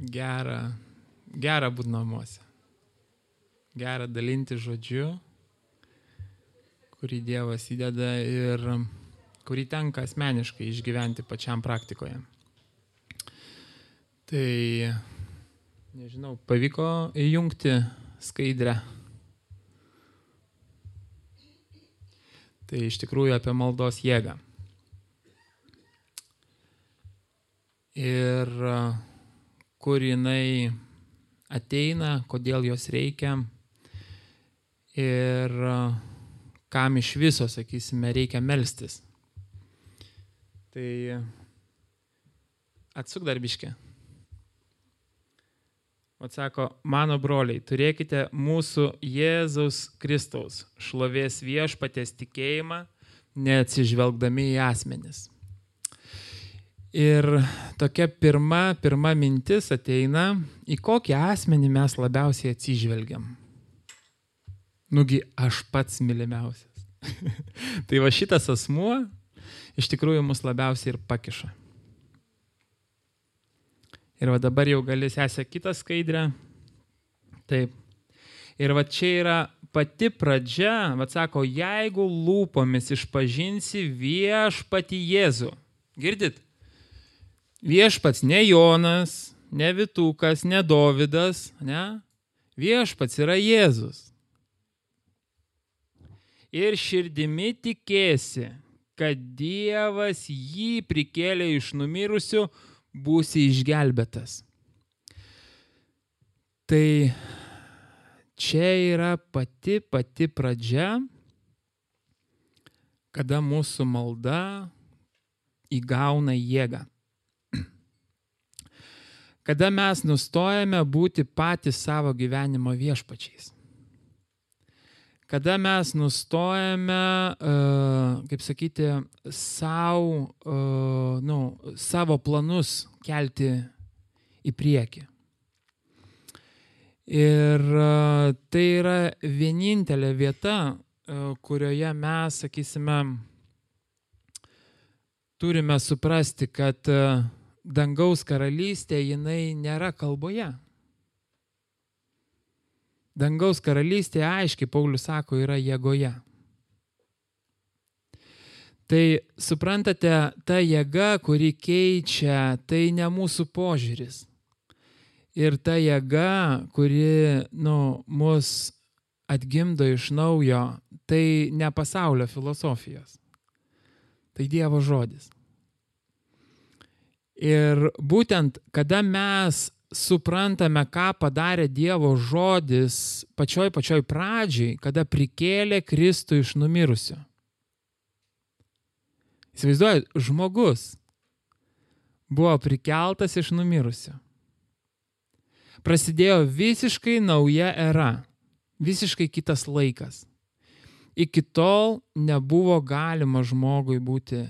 Gera, gera būti namuose. Gera dalinti žodžiu, kurį Dievas įdeda ir kurį tenka asmeniškai išgyventi pačiam praktikoje. Tai, nežinau, pavyko įjungti skaidrę. Tai iš tikrųjų apie maldos jėgą. Ir kur jinai ateina, kodėl jos reikia ir kam iš viso, sakysime, reikia melstis. Tai atsuk darbiškė. Atsako, mano broliai, turėkite mūsų Jėzaus Kristaus šlovės viešpatės tikėjimą, neatsižvelgdami į asmenis. Ir tokia pirma, pirma mintis ateina, į kokį asmenį mes labiausiai atsižvelgiam. Nugi aš pats mylimiausias. tai va šitas asmuo iš tikrųjų mus labiausiai ir pakiša. Ir va dabar jau gali sesę kitą skaidrę. Taip. Ir va čia yra pati pradžia, va sako, jeigu lūpomis išpažinsi viešpati Jėzų. Girdit? Viešpats ne Jonas, ne Vitukas, ne Dovydas, ne? Viešpats yra Jėzus. Ir širdimi tikėsi, kad Dievas jį prikėlė iš numirusių, būsi išgelbėtas. Tai čia yra pati pati pradžia, kada mūsų malda įgauna jėgą kada mes nustojame būti patys savo gyvenimo viešpačiais. Kada mes nustojame, uh, kaip sakyti, savo, uh, nu, savo planus kelti į priekį. Ir uh, tai yra vienintelė vieta, kurioje mes, sakysime, turime suprasti, kad uh, dangaus karalystė jinai nėra kalboje. Dangaus karalystė aiškiai, Paulius sako, yra jėgoje. Tai suprantate, ta jėga, kuri keičia, tai ne mūsų požiūris. Ir ta jėga, kuri nu, mus atgimdo iš naujo, tai ne pasaulio filosofijos. Tai Dievo žodis. Ir būtent, kada mes suprantame, ką padarė Dievo žodis pačioj pačioj pradžiai, kada prikėlė Kristų iš numirusių. Įsivaizduojat, žmogus buvo prikeltas iš numirusių. Prasidėjo visiškai nauja era, visiškai kitas laikas. Iki tol nebuvo galima žmogui būti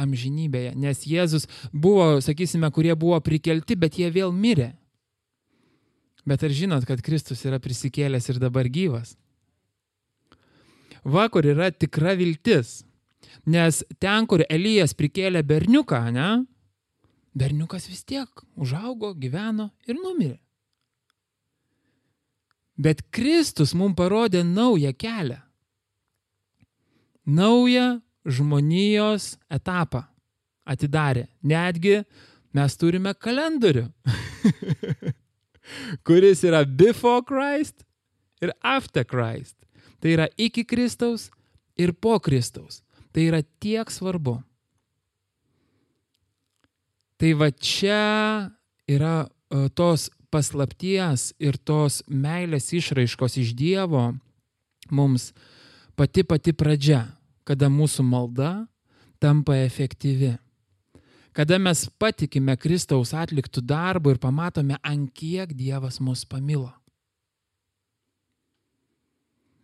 amžinybėje, nes Jėzus buvo, sakysime, kurie buvo prikelti, bet jie vėl mirė. Bet ar žinot, kad Kristus yra prisikėlęs ir dabar gyvas? Va, kur yra tikra viltis. Nes ten, kur Elijas prikėlė berniuką, ne? Berniukas vis tiek užaugo, gyveno ir numirė. Bet Kristus mums parodė naują kelią. Naują žmonijos etapą atidarė. Netgi mes turime kalendorių, kuris yra before Christ ir after Christ. Tai yra iki Kristaus ir po Kristaus. Tai yra tiek svarbu. Tai va čia yra e, tos paslapties ir tos meilės išraiškos iš Dievo mums pati pati pradžia kada mūsų malda tampa efektyvi. Kada mes patikime Kristaus atliktų darbų ir pamatome, ant kiek Dievas mus pamilo.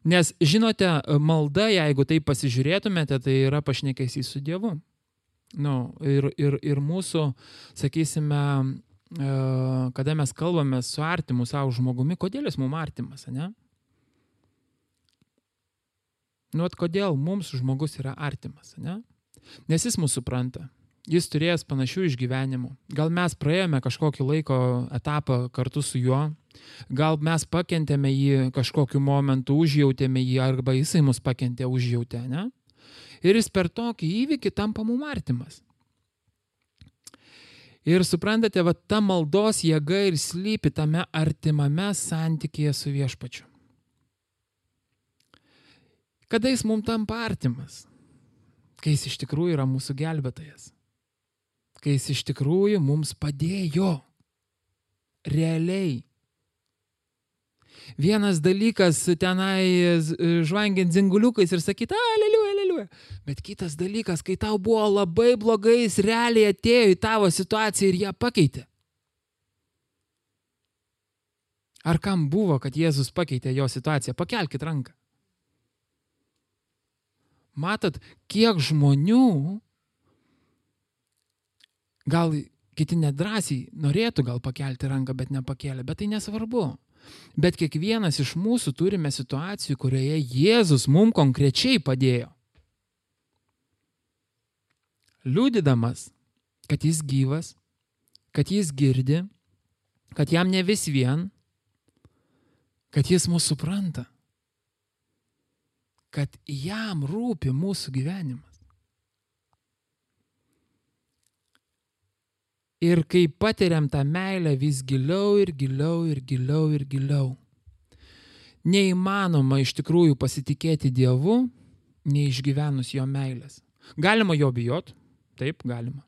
Nes žinote, malda, jeigu tai pasižiūrėtumėte, tai yra pašnekėsys su Dievu. Nu, ir, ir, ir mūsų, sakysime, e, kada mes kalbame su artimu savo žmogumi, kodėl jis mums artimas, ne? Nu, at kodėl mums žmogus yra artimas, ne? Nes jis mūsų supranta. jis turėjęs panašių išgyvenimų. Gal mes praėjome kažkokį laiko etapą kartu su juo, gal mes pakentėme jį kažkokiu momentu, užjautėme jį, arba jisai mus pakentė, užjautė, ne? Ir jis per tokį įvykį tampa mum artimas. Ir suprantate, va ta maldos jėga ir slypi tame artimame santykėje su viešpačiu. Kada jis mums tampa artimas? Kai jis iš tikrųjų yra mūsų gelbėtojas. Kai jis iš tikrųjų mums padėjo. Realiai. Vienas dalykas tenai žvangint zinguliukais ir sakyti, aleliuja, aleliuja. Bet kitas dalykas, kai tau buvo labai blogai, jis realiai atėjo į tavo situaciją ir ją pakeitė. Ar kam buvo, kad Jėzus pakeitė jo situaciją? Pakelkite ranką. Matot, kiek žmonių, gal kiti nedrasiai norėtų gal pakelti ranką, bet nepakėlė, bet tai nesvarbu. Bet kiekvienas iš mūsų turime situacijų, kurioje Jėzus mums konkrečiai padėjo. Liūdydamas, kad jis gyvas, kad jis girdi, kad jam ne vis vien, kad jis mūsų supranta, kad jam rūpi mūsų gyvenimas. Ir kai patiriam tą meilę vis giliau ir giliau ir giliau ir giliau, neįmanoma iš tikrųjų pasitikėti Dievu, neišgyvenus jo meilės. Galima jo bijot, taip galima.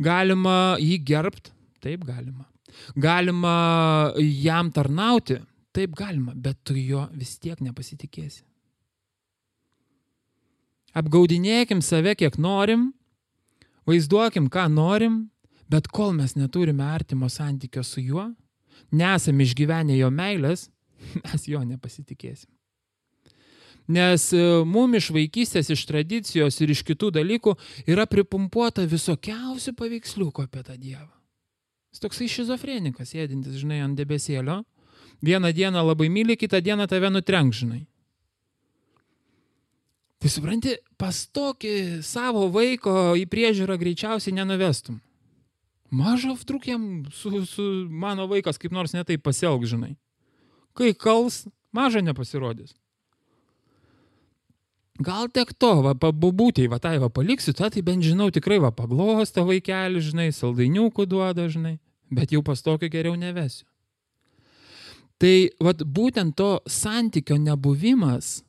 Galima jį gerbt, taip galima. Galima jam tarnauti, taip galima, bet tu jo vis tiek nepasitikėsi. Apgaudinėkim save kiek norim, vaizduokim, ką norim, Bet kol mes neturime artimo santykio su juo, nesame išgyvenę jo meilės, mes jo nepasitikėsim. Nes e, mum iš vaikystės, iš tradicijos ir iš kitų dalykų yra pripumpuota visokiausių paveiksliukų apie tą Dievą. Jis toksai šizofrenikas, sėdintis, žinai, ant debesėlio. Vieną dieną labai myli, kitą dieną tave nutrenk, žinai. Tai supranti, pas tokį savo vaiko į priežiūrą greičiausiai nenuvestum. Maža, vdruk jam su, su mano vaikas kaip nors netai pasielg, žinai. Kai kals, maža nepasirodys. Gal tek to, va, pabūtėjai, va, tai va, paliksiu, tą, tai bent žinau, tikrai va, paglostą vaikelį, žinai, saldainiukų duoda, žinai, bet jau pas tokio geriau nevesiu. Tai, va, būtent to santykio nebuvimas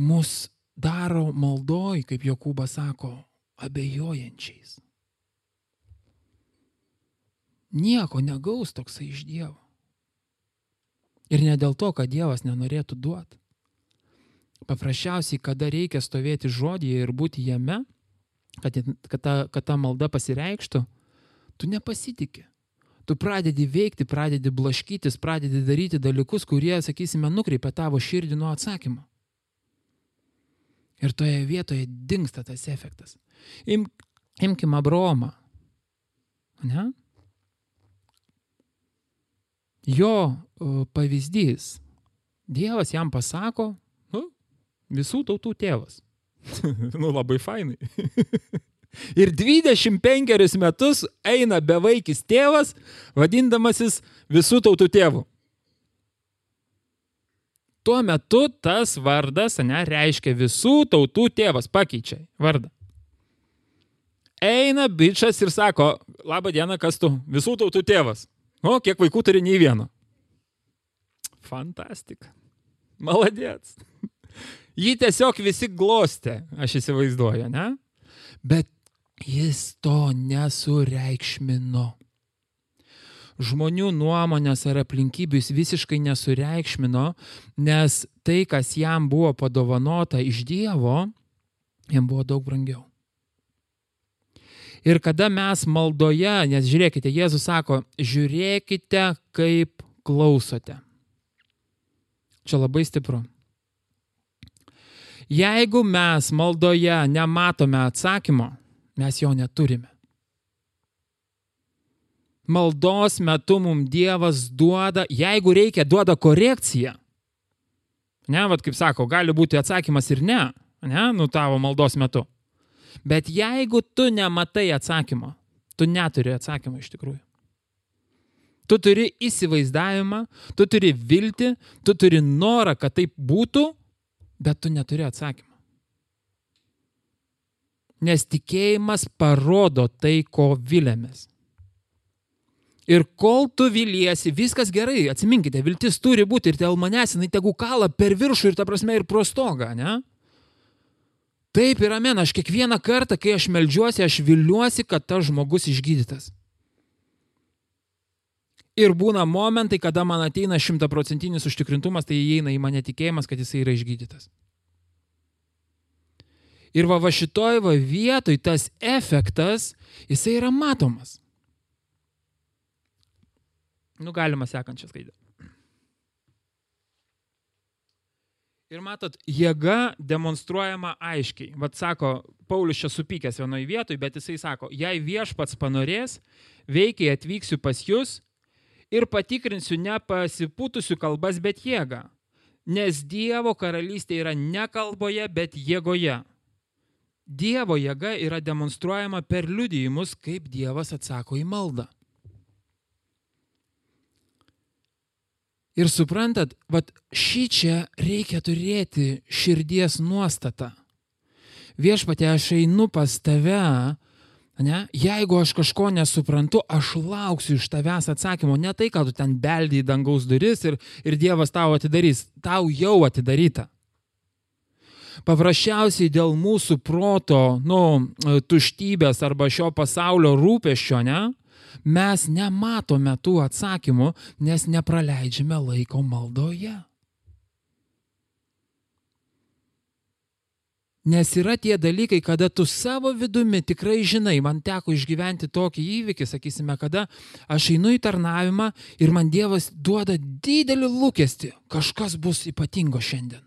mus daro maldoj, kaip Jokūbas sako, abejojančiais nieko negaus toksai iš Dievo. Ir ne dėl to, kad Dievas nenorėtų duoti. Paprasčiausiai, kada reikia stovėti žodyje ir būti jame, kad, kad, ta, kad ta malda pasireikštų, tu nepasitikė. Tu pradedi veikti, pradedi blaškytis, pradedi daryti dalykus, kurie, sakysime, nukreipia tavo širdį nuo atsakymo. Ir toje vietoje dinksta tas efektas. Im, imkim Abromą. Ne? jo pavyzdys. Dievas jam pasako, nu, visų tautų tėvas. nu, labai fainai. Ir 25 metus eina bevaikis tėvas, vadindamasis visų tautų tėvu. Tuo metu tas vardas, ne, reiškia visų tautų tėvas, pakeičia vardą. Eina bičias ir sako, laba diena, kas tu, visų tautų tėvas. O, kiek vaikų turi nei vieno. Fantastika. Maladėts. Jį tiesiog visi glostė, aš įsivaizduoju, ne? Bet jis to nesureikšmino. Žmonių nuomonės ar aplinkybių jis visiškai nesureikšmino, nes tai, kas jam buvo padovanota iš Dievo, jam buvo daug brangiau. Ir kada mes maldoje, nes žiūrėkite, Jėzus sako, žiūrėkite, kaip klausote. Čia labai stipru. Jeigu mes maldoje nematome atsakymo, mes jo neturime. Maldos metu mums Dievas duoda, jeigu reikia, duoda korekciją. Ne, vad kaip sako, gali būti atsakymas ir ne, ne, nu tavo maldos metu. Bet jeigu tu nematai atsakymo, tu neturi atsakymo iš tikrųjų. Tu turi įsivaizdavimą, tu turi viltį, tu turi norą, kad taip būtų, bet tu neturi atsakymą. Nes tikėjimas parodo tai, ko vilėmės. Ir kol tu viliesi, viskas gerai, atsiminkite, viltis turi būti ir dėl manęs, jinai tegu kala per viršų ir ta prasme ir prostogą, ne? Taip ir amen, aš kiekvieną kartą, kai aš melžiuosi, aš viliuosi, kad tas žmogus išgydytas. Ir būna momentai, kada man ateina šimtaprocentinis užtikrintumas, tai įeina į mane tikėjimas, kad jisai yra išgydytas. Ir va, va šitoj va vietoj tas efektas, jisai yra matomas. Nu, galima sekančią skaidę. Ir matot, jėga demonstruojama aiškiai. Vat sako, Paulius čia supykęs vienoje vietoje, bet jisai sako, jei viešpats panorės, veikiai atvyksiu pas jūs ir patikrinsiu ne pasipūtusių kalbas, bet jėgą. Nes Dievo karalystė yra ne kalboje, bet jėgoje. Dievo jėga yra demonstruojama per liudijimus, kaip Dievas atsako į maldą. Ir suprantat, vad šį čia reikia turėti širdies nuostatą. Viešpatė, aš einu pas tave, ne? jeigu aš kažko nesuprantu, aš lauksiu iš tavęs atsakymo. Ne tai, kad tu ten beldį į dangaus duris ir, ir Dievas tau atidarys, tau jau atidaryta. Paprasčiausiai dėl mūsų proto, nu, tuštybės arba šio pasaulio rūpeščio, ne? Mes nematome tų atsakymų, nes nepraleidžiame laiko maldoje. Nes yra tie dalykai, kada tu savo vidumi tikrai žinai, man teko išgyventi tokį įvykį, sakysime, kada aš einu į tarnavimą ir man Dievas duoda didelį lūkestį, kažkas bus ypatingo šiandien.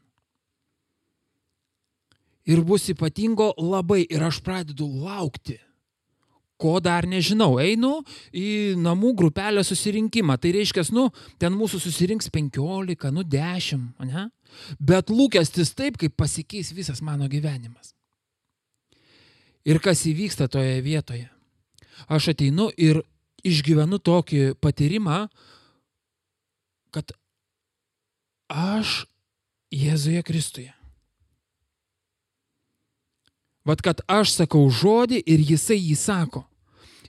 Ir bus ypatingo labai ir aš pradedu laukti ko dar nežinau. Einu į namų grupelę susirinkimą. Tai reiškia, nu, ten mūsų susirinks 15, nu 10, ne? Bet lūkestis taip, kaip pasikeis visas mano gyvenimas. Ir kas įvyksta toje vietoje? Aš ateinu ir išgyvenu tokį patyrimą, kad aš Jėzuje Kristuje. Vat kad aš sakau žodį ir jisai jį sako.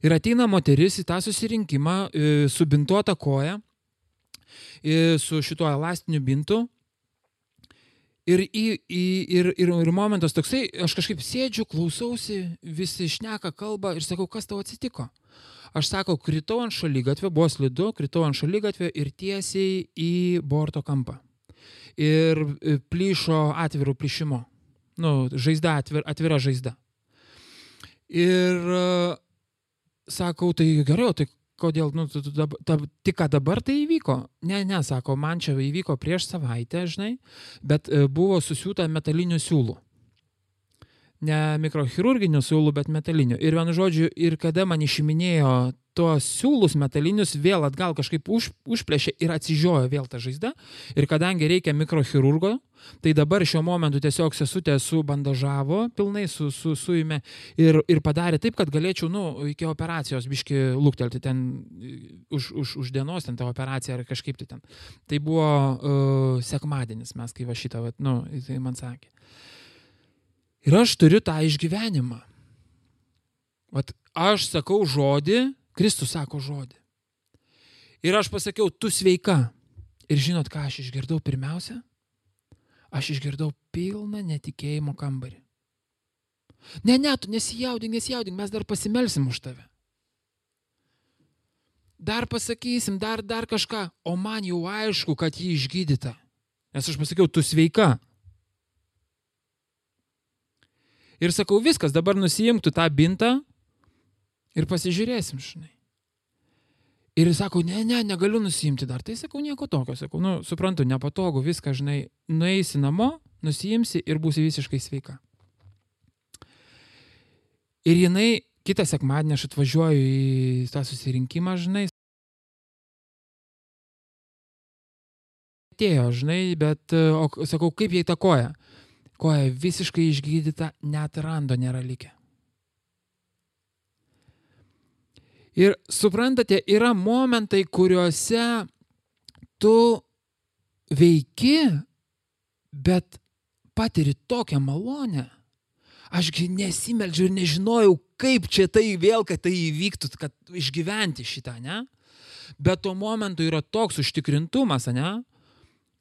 Ir ateina moteris į tą susirinkimą e, su bintuota koja, e, su šituo elastiniu bintu. Ir, į, į, ir, ir, ir momentas toksai, aš kažkaip sėdžiu, klausausi, visi šneka kalbą ir sakau, kas tau atsitiko. Aš sakau, kritau ant šalygatvio, buvo slidu, kritau ant šalygatvio ir tiesiai į borto kampą. Ir e, plyšo atvirų plyšimo nu, žaizda, atvir, atvira žaizda. Ir uh, sakau, tai gerai, tai kodėl, nu, tu, tu, dab, tab, tik ką dabar tai įvyko? Ne, ne, sako, man čia įvyko prieš savaitę, žinai, bet uh, buvo susiūta metalinių siūlų. Ne mikrochirurginių siūlų, bet metalinių. Ir vienu žodžiu, ir kada man išiminėjo tuos siūlus metalinius vėl atgal kažkaip už, užplėšė ir atsižiojo vėl ta žaizda. Ir kadangi reikia mikrochirurgo, tai dabar šiuo momentu tiesiog sesutė subandažavo, pilnai su, su, suėmė ir, ir padarė taip, kad galėčiau, nu, iki operacijos biški lūktelti ten už, už, už dienos, ten tą operaciją ar kažkaip tai ten. Tai buvo uh, sekmadienis, mes kai va šitą, va, nu, tai man sakė. Ir aš turiu tą išgyvenimą. Vat aš sakau žodį, Kristus sako žodį. Ir aš pasakiau, tu sveika. Ir žinot, ką aš išgirdau pirmiausia? Aš išgirdau pilną netikėjimo kambarį. Ne, ne, tu nesijaudink, nesijaudink, mes dar pasimelsim už tave. Dar pasakysim, dar, dar kažką, o man jau aišku, kad ji išgydyta. Nes aš pasakiau, tu sveika. Ir sakau, viskas, dabar nusijimk tu tą bintą ir pasižiūrėsim, žinai. Ir jis sako, ne, ne, negaliu nusimti dar. Tai sakau, nieko tokio, sakau, nu, suprantu, nepatogu, viską, žinai, nueisi namo, nusijimsi ir būsi visiškai sveika. Ir jinai, kitą sekmadienį aš atvažiuoju į tą susirinkimą, žinai, atėjo, žinai, bet, o, sakau, kaip jai ta koja? Koja visiškai išgydyta, net rando nėra likę. Ir suprantate, yra momentai, kuriuose tu veiki, bet patiri tokią malonę. Ašgi nesimeldžiu ir nežinojau, kaip čia tai vėl, kad tai įvyktų, kad išgyventi šitą, ne? Bet tuo momentu yra toks užtikrintumas, ne?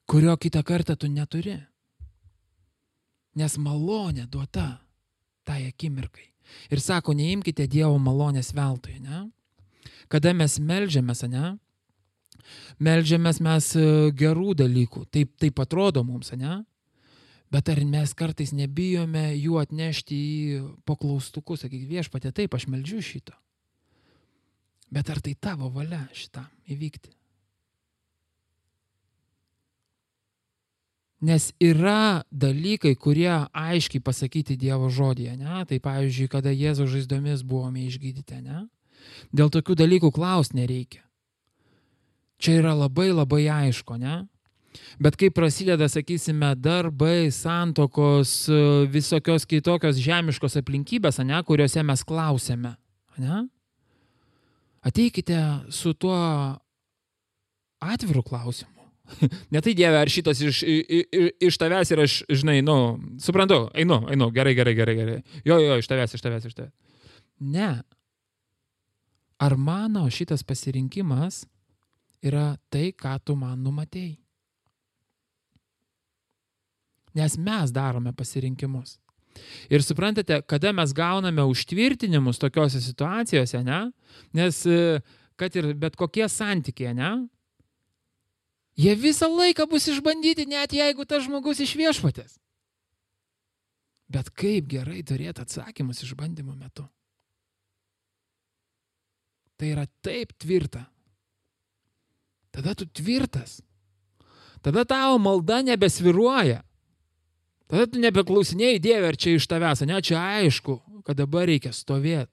Kurio kitą kartą tu neturi. Nes malonė duota tai akimirkai. Ir sako, neimkite Dievo malonės veltui, ne? Kada mes melžiamės, ne? Melžiamės mes e, gerų dalykų, taip, taip atrodo mums, ne? Bet ar mes kartais nebijome jų atnešti į paklaustukus, sakyk, viešpatė, taip, aš melžiu šito. Bet ar tai tavo valia šitam įvykti? Nes yra dalykai, kurie aiškiai pasakyti Dievo žodėje, ne? Tai pavyzdžiui, kada Jėzaus žaizdomis buvome išgydyti, ne? Dėl tokių dalykų klaus nereikia. Čia yra labai labai aišku, ne? Bet kai prasideda, sakysime, darbai, santokos, visokios kitokios žemiškos aplinkybės, ne, kuriuose mes klausėme, ne? Ateikite su tuo atviru klausimu. Ne tai Dieve, ar šitas iš, iš, iš tavęs ir aš, žinai, nu, suprantu, einu, einu, gerai, gerai, gerai, gerai. Jo, jo, iš tavęs, iš tavęs, iš tavęs. Ne. Ar mano šitas pasirinkimas yra tai, ką tu man numatėjai? Nes mes darome pasirinkimus. Ir suprantate, kada mes gauname užtvirtinimus tokiuose situacijose, ne? Nes kad ir bet kokie santykiai, ne? Jie visą laiką bus išbandyti, net jeigu tas žmogus iš viešpatės. Bet kaip gerai turėti atsakymus išbandymo metu. Tai yra taip tvirta. Tada tu tvirtas. Tada tavo malda nebesviruoja. Tada tu nebeklausinėjai Dieve, ar čia iš tavęs, ne, čia aišku, kad dabar reikia stovėti.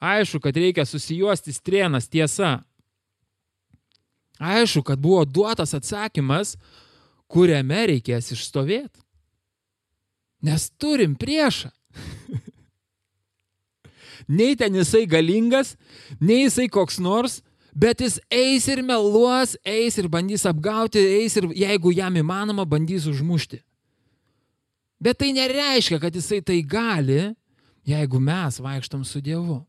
Aišku, kad reikia susijuosti strienas tiesa. Aišku, kad buvo duotas atsakymas, kuriame reikės išstovėti. Nes turim priešą. nei ten jisai galingas, nei jisai koks nors, bet jis eis ir meluos, eis ir bandys apgauti, eis ir jeigu jam įmanoma, bandys užmušti. Bet tai nereiškia, kad jisai tai gali, jeigu mes vaikštom su Dievu.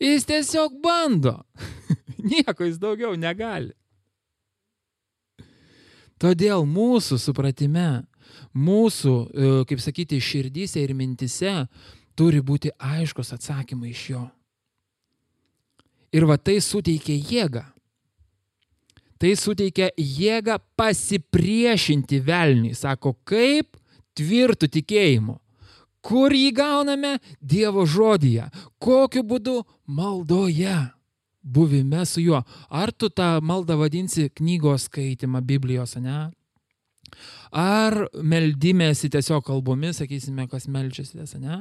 Jis tiesiog bando. Nieko jis daugiau negali. Todėl mūsų supratime, mūsų, e, kaip sakyti, širdyse ir mintise turi būti aiškus atsakymai iš jo. Ir va tai suteikia jėgą. Tai suteikia jėgą pasipriešinti velniui. Sako, kaip tvirtų tikėjimu. Kur jį gauname? Dievo žodyje. Kokiu būdu? Maldoje buvime su juo. Ar tu tą maldą vadinsi knygos skaitimą Biblijos, ne? Ar meldimėsi tiesiog kalbomis, sakysime, kas melčiasi, ne?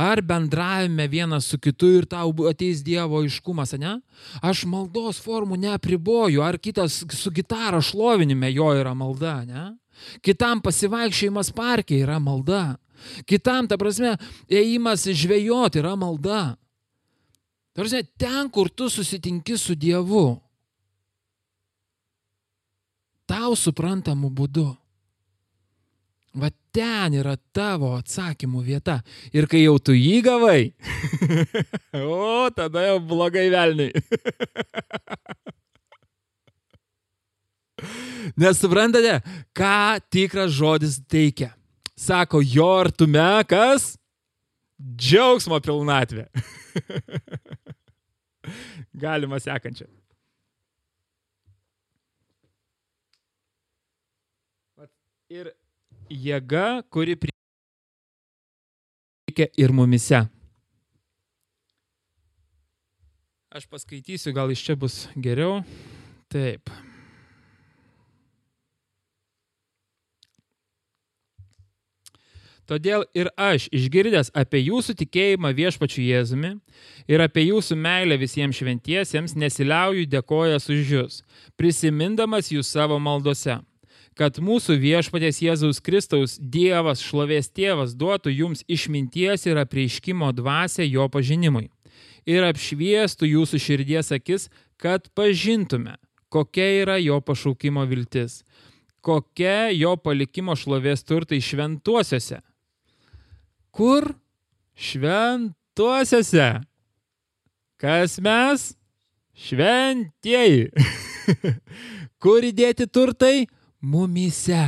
Ar bendravime vienas su kitu ir tau ateis Dievo iškumas, ne? Aš maldos formų neapriboju, ar kitas su gitara šlovinime jo yra malda, ne? Kitam pasivaikščiojimas parke yra malda. Kitam, ta prasme, ėjimas žvejoti yra malda. Tarsi ten, kur tu susitinki su Dievu, tau suprantamu būdu. Ten yra tavo atsakymų vieta. Ir kai jau tu jį gavai, o tada jau blogai velniai. Nes suprantate, ką tikras žodis teikia. Sako, jo artume kas? Džiaugsmo pilnatvė. Galima sekančią. Ir jėga, kuri reikia ir mumise. Aš paskaitysiu, gal iš čia bus geriau. Taip. Todėl ir aš, išgirdęs apie jūsų tikėjimą viešpačiu Jėzumi ir apie jūsų meilę visiems šventiesiems, nesiliauju dėkojas už jūs, prisimindamas jūs savo maldose, kad mūsų viešpatės Jėzaus Kristaus Dievas, šlovės tėvas duotų jums išminties ir apreiškimo dvasę jo pažinimui ir apšviestų jūsų širdies akis, kad pažintume, kokia yra jo pašaukimo viltis, kokia jo palikimo šlovės turtai šventuosiuose. Kur? Šventuosiuose. Kas mes? Šventieji. Kur įdėti turtai? Mumise.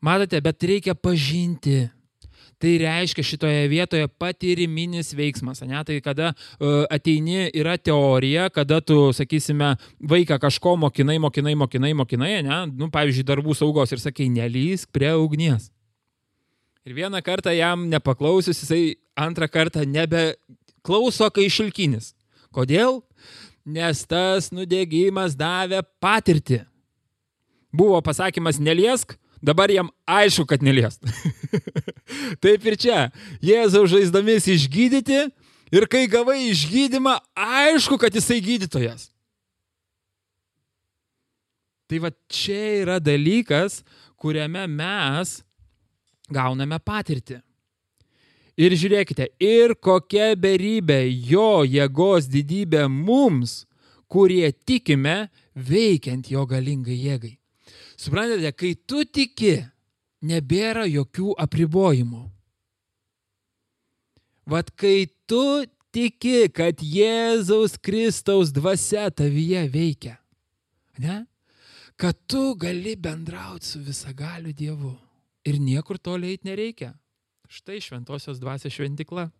Matote, bet reikia pažinti. Tai reiškia šitoje vietoje patyriminis veiksmas. Ne? Tai kada uh, ateini, yra teorija, kada tu, sakysime, vaiką kažko mokinai, mokinai, mokinai, mokinai, ne? nu, pavyzdžiui, darbų saugos ir sakai, nelysk prie ugnies. Ir vieną kartą jam nepaklausius, jisai antrą kartą nebeklauso, kai šilkinis. Kodėl? Nes tas nudėgymas davė patirtį. Buvo pasakymas neliesk, Dabar jam aišku, kad neliest. Taip ir čia. Jėzaus žaizdomis išgydyti ir kai gavai išgydymą, aišku, kad jisai gydytojas. Tai va čia yra dalykas, kuriame mes gauname patirtį. Ir žiūrėkite, ir kokia beribė jo jėgos didybė mums, kurie tikime veikiant jo galingai jėgai. Suprantate, kai tu tiki, nebėra jokių apribojimų. Vat kai tu tiki, kad Jėzaus Kristaus dvasia tavyje veikia, ne? kad tu gali bendrauti su visagaliu Dievu ir niekur toliai eiti nereikia. Štai šventosios dvasios šventikla.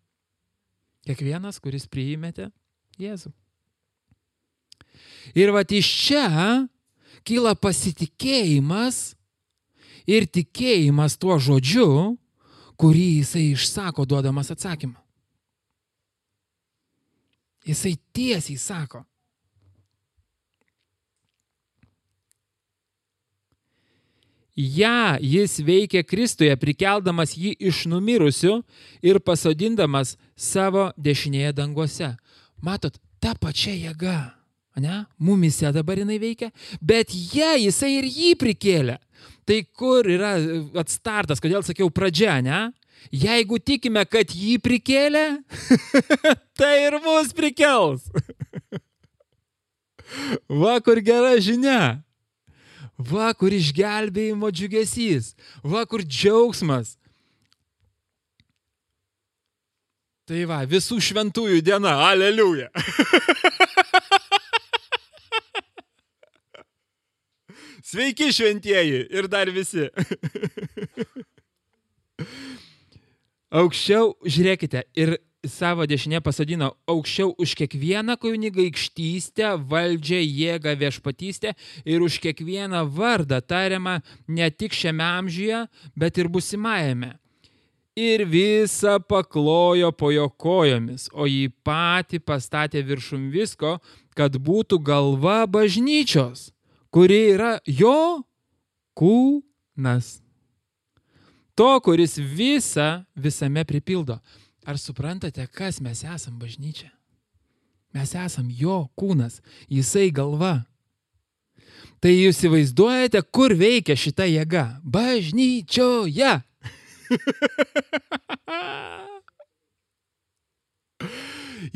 Kiekvienas, kuris priimėte Jėzų. Ir va iš čia kyla pasitikėjimas ir tikėjimas tuo žodžiu, kurį jisai išsako duodamas atsakymą. Jisai tiesiai sako. Ja jis veikia Kristuje, prikeldamas jį iš numirusių ir pasodindamas savo dešinėje danguose. Matot, ta pačia jėga ne? Mumise dabar jinai veikia, bet ją jisai ir jį prikėlė. Tai kur yra atstartas, kodėl sakiau pradžia, ne? Jeigu tikime, kad jį prikėlė, tai ir mus prikels. Va kur gera žinia. Va kur išgelbėjimo džiugesys. Va kur džiaugsmas. Tai va, visų šventųjų diena. Aleliuja. Sveiki šventieji ir dar visi. Aukščiau, žiūrėkite, ir savo dešinė pasodino aukščiau už kiekvieną kunigaikštystę, valdžią, jėgą, viešpatystę ir už kiekvieną vardą tariamą ne tik šiame amžiuje, bet ir busimajame. Ir visą paklojo po jo kojomis, o jį patį pastatė viršum visko, kad būtų galva bažnyčios kuri yra jo kūnas. To, kuris visą visame pripildo. Ar suprantate, kas mes esam bažnyčia? Mes esam jo kūnas, jisai galva. Tai jūs įsivaizduojate, kur veikia šita jėga? Bažnyčioje.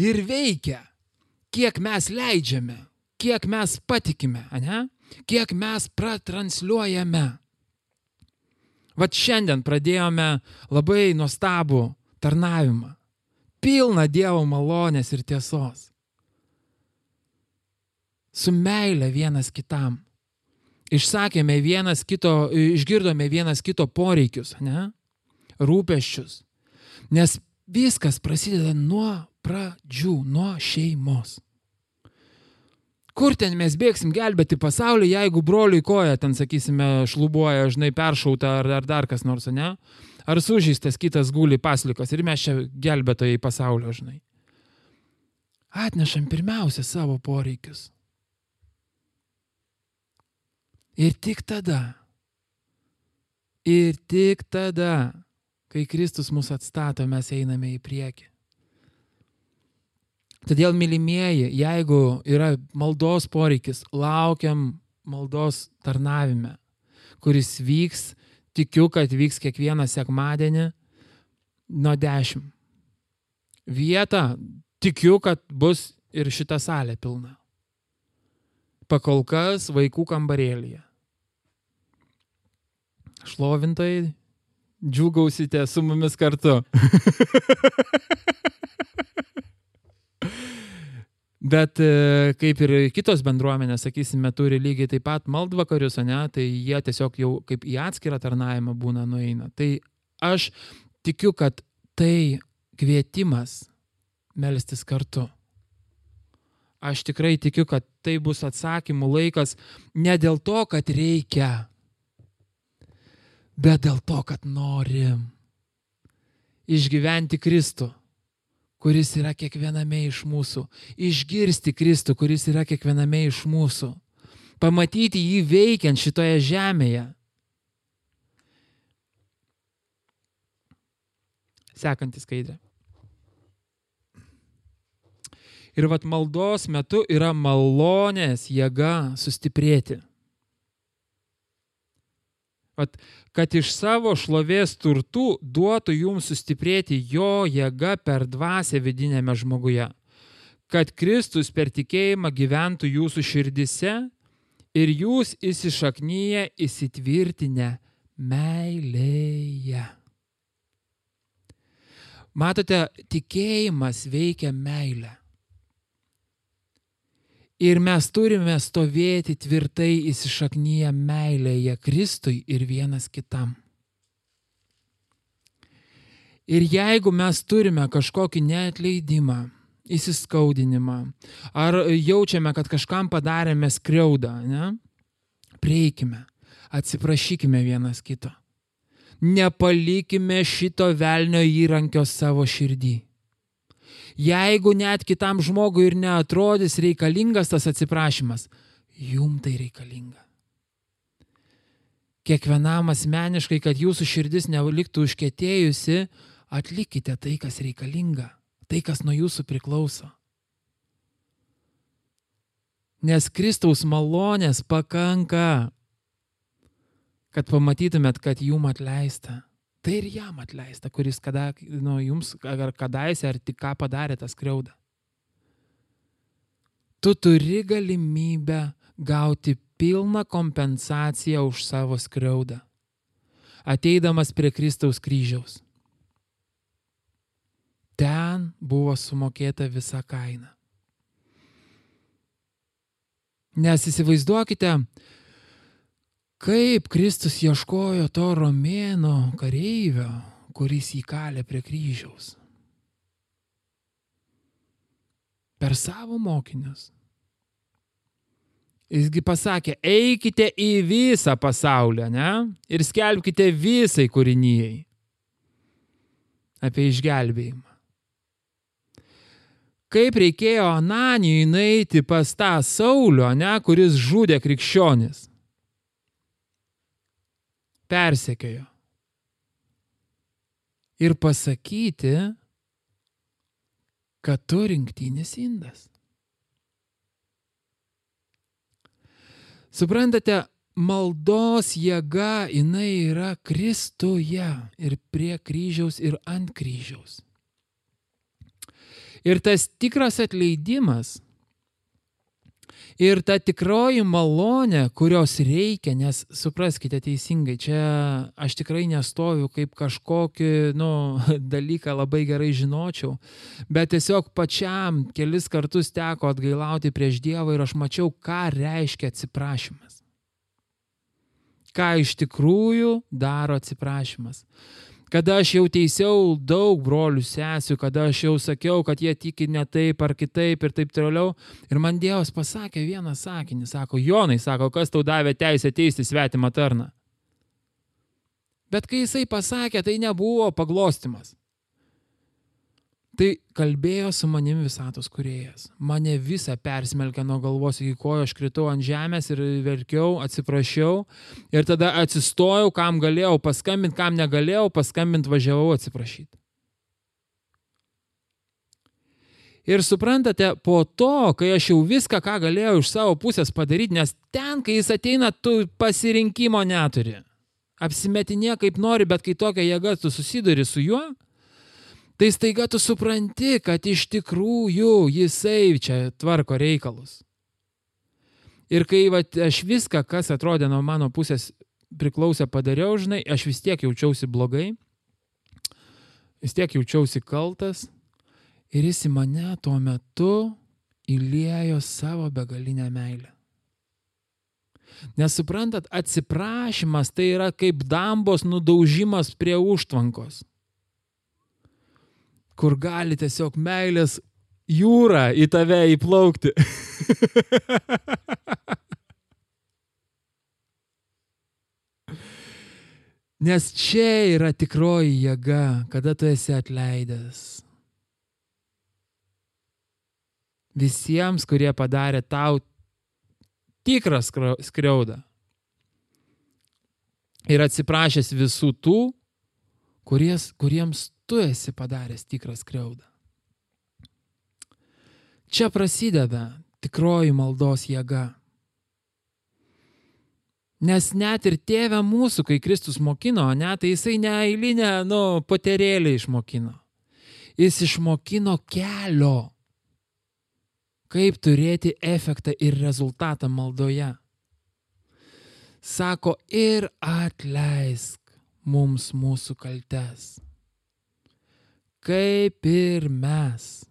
Ir veikia, kiek mes leidžiame, kiek mes patikime, ne? Kiek mes pratransliuojame. Vat šiandien pradėjome labai nuostabų tarnavimą, pilną Dievo malonės ir tiesos. Su meile vienas kitam. Išsakėme vienas kito, išgirdome vienas kito poreikius, ne? Rūpeščius. Nes viskas prasideda nuo pradžių, nuo šeimos. Kur ten mes bėgsim gelbėti pasaulį, jeigu broliui koja ten, sakysime, šlubuoja, žinai, peršauta ar, ar dar kas nors, ne? Ar sužįstas kitas guli paslikas ir mes čia gelbėtojai pasaulio, žinai. Atnešam pirmiausia savo poreikius. Ir tik tada, ir tik tada, kai Kristus mus atstato, mes einame į priekį. Todėl, mylimieji, jeigu yra maldos poreikis, laukiam maldos tarnavime, kuris vyks, tikiu, kad vyks kiekvieną sekmadienį nuo 10 vietą, tikiu, kad bus ir šita salė pilna. Pakol kas vaikų kambarėlėje. Šlovintojai, džiugausite su mumis kartu. Bet e, kaip ir kitos bendruomenės, sakysime, turi lygiai taip pat maldvakarius, ne, tai jie tiesiog jau kaip į atskirą tarnavimą būna nueina. Tai aš tikiu, kad tai kvietimas melstis kartu. Aš tikrai tikiu, kad tai bus atsakymų laikas ne dėl to, kad reikia, bet dėl to, kad norim išgyventi Kristų, kuris yra kiekviename iš mūsų, išgirsti Kristų, kuris yra kiekviename iš mūsų, pamatyti jį veikiant šitoje žemėje. Sekantis skaidrė. Ir vat maldos metu yra malonės jėga sustiprėti. Vat, kad iš savo šlovės turtų duotų jums sustiprėti jo jėga per dvasę vidinėme žmoguje. Kad Kristus per tikėjimą gyventų jūsų širdise ir jūs įsišaknyje įsitvirtinę meilėje. Matote, tikėjimas veikia meilę. Ir mes turime stovėti tvirtai įsišaknyje meilėje Kristui ir vienas kitam. Ir jeigu mes turime kažkokį neatleidimą, įsiskaudinimą, ar jaučiame, kad kažkam padarėme skriaudą, ne? prieikime, atsiprašykime vienas kito. Nepalikime šito velnio įrankio savo širdį. Jeigu net kitam žmogui ir neatrodys reikalingas tas atsiprašymas, jum tai reikalinga. Kiekvienam asmeniškai, kad jūsų širdis neliktų užkėtėjusi, atlikite tai, kas reikalinga, tai, kas nuo jūsų priklauso. Nes Kristaus malonės pakanka, kad pamatytumėt, kad jum atleista tai ir jam atleista, kuris kada, nu, jums ar kadaise ar tik ką padarė tą skriaudą. Tu turi galimybę gauti pilną kompensaciją už savo skriaudą, ateidamas prie Kristaus kryžiaus. Ten buvo sumokėta visa kaina. Nes įsivaizduokite, Kaip Kristus ieškojo to romėno kareivio, kuris įkalė prie kryžiaus? Per savo mokinius. Jisgi pasakė, eikite į visą pasaulį, ne? Ir skelbkite visai kūrinyjei apie išgelbėjimą. Kaip reikėjo Ananijui nueiti pas tą Saulio, ne, kuris žudė krikščionis persekiojo. Ir pasakyti, kad tu rinktinis indas. Suprantate, maldos jėga jinai yra Kristuje ir prie kryžiaus ir ant kryžiaus. Ir tas tikras atleidimas Ir ta tikroji malonė, kurios reikia, nes supraskite teisingai, čia aš tikrai nestoviu kaip kažkokį nu, dalyką labai gerai žinočiau, bet tiesiog pačiam kelis kartus teko atgailauti prieš Dievą ir aš mačiau, ką reiškia atsiprašymas. Ką iš tikrųjų daro atsiprašymas kada aš jau teisiau daug brolių sesių, kada aš jau sakiau, kad jie tiki ne taip ar kitaip ir taip toliau. Ir man Dievas pasakė vieną sakinį, sako, Jonai, sako, kas tau davė teisę teisti svetimą tarną. Bet kai jisai pasakė, tai nebuvo paglostimas. Tai kalbėjo su manim visatos kuriejas. Mane visą persmelkė nuo galvos iki kojo, aš kritau ant žemės ir verkiau, atsiprašiau. Ir tada atsistojau, kam galėjau paskambinti, kam negalėjau paskambinti, važiavau atsiprašyti. Ir suprantate, po to, kai aš jau viską, ką galėjau iš savo pusės padaryti, nes ten, kai jis ateina, tu pasirinkimo neturi. Apsimetinė kaip nori, bet kai tokia jėga tu susiduri su juo, tai staiga tu supranti, kad iš tikrųjų jisai čia tvarko reikalus. Ir kai va, aš viską, kas atrodė nuo mano pusės priklausė padariau, žinai, aš vis tiek jaučiausi blogai, vis tiek jaučiausi kaltas ir jis į mane tuo metu įlėjo savo begalinę meilę. Nes suprantat, atsiprašymas tai yra kaip dambos nudaužimas prie užtvankos, kur gali tiesiog meilės jūra į tave įplaukti. Nes čia yra tikroji jėga, kada tu esi atleidęs. Visiems, kurie padarė tau tikrą skriaudą. Ir atsiprašęs visų tų, kuries, kuriems tu esi padaręs tikrą skriaudą. Čia prasideda tikroji maldos jėga. Nes net ir tėvę mūsų, kai Kristus mokino, net tai jisai ne eilinę, nu, poterėlį išmokino. Jis išmokino kelio, kaip turėti efektą ir rezultatą maldoje. Sako, ir atleisk mums mūsų kaltes. Kaip ir mes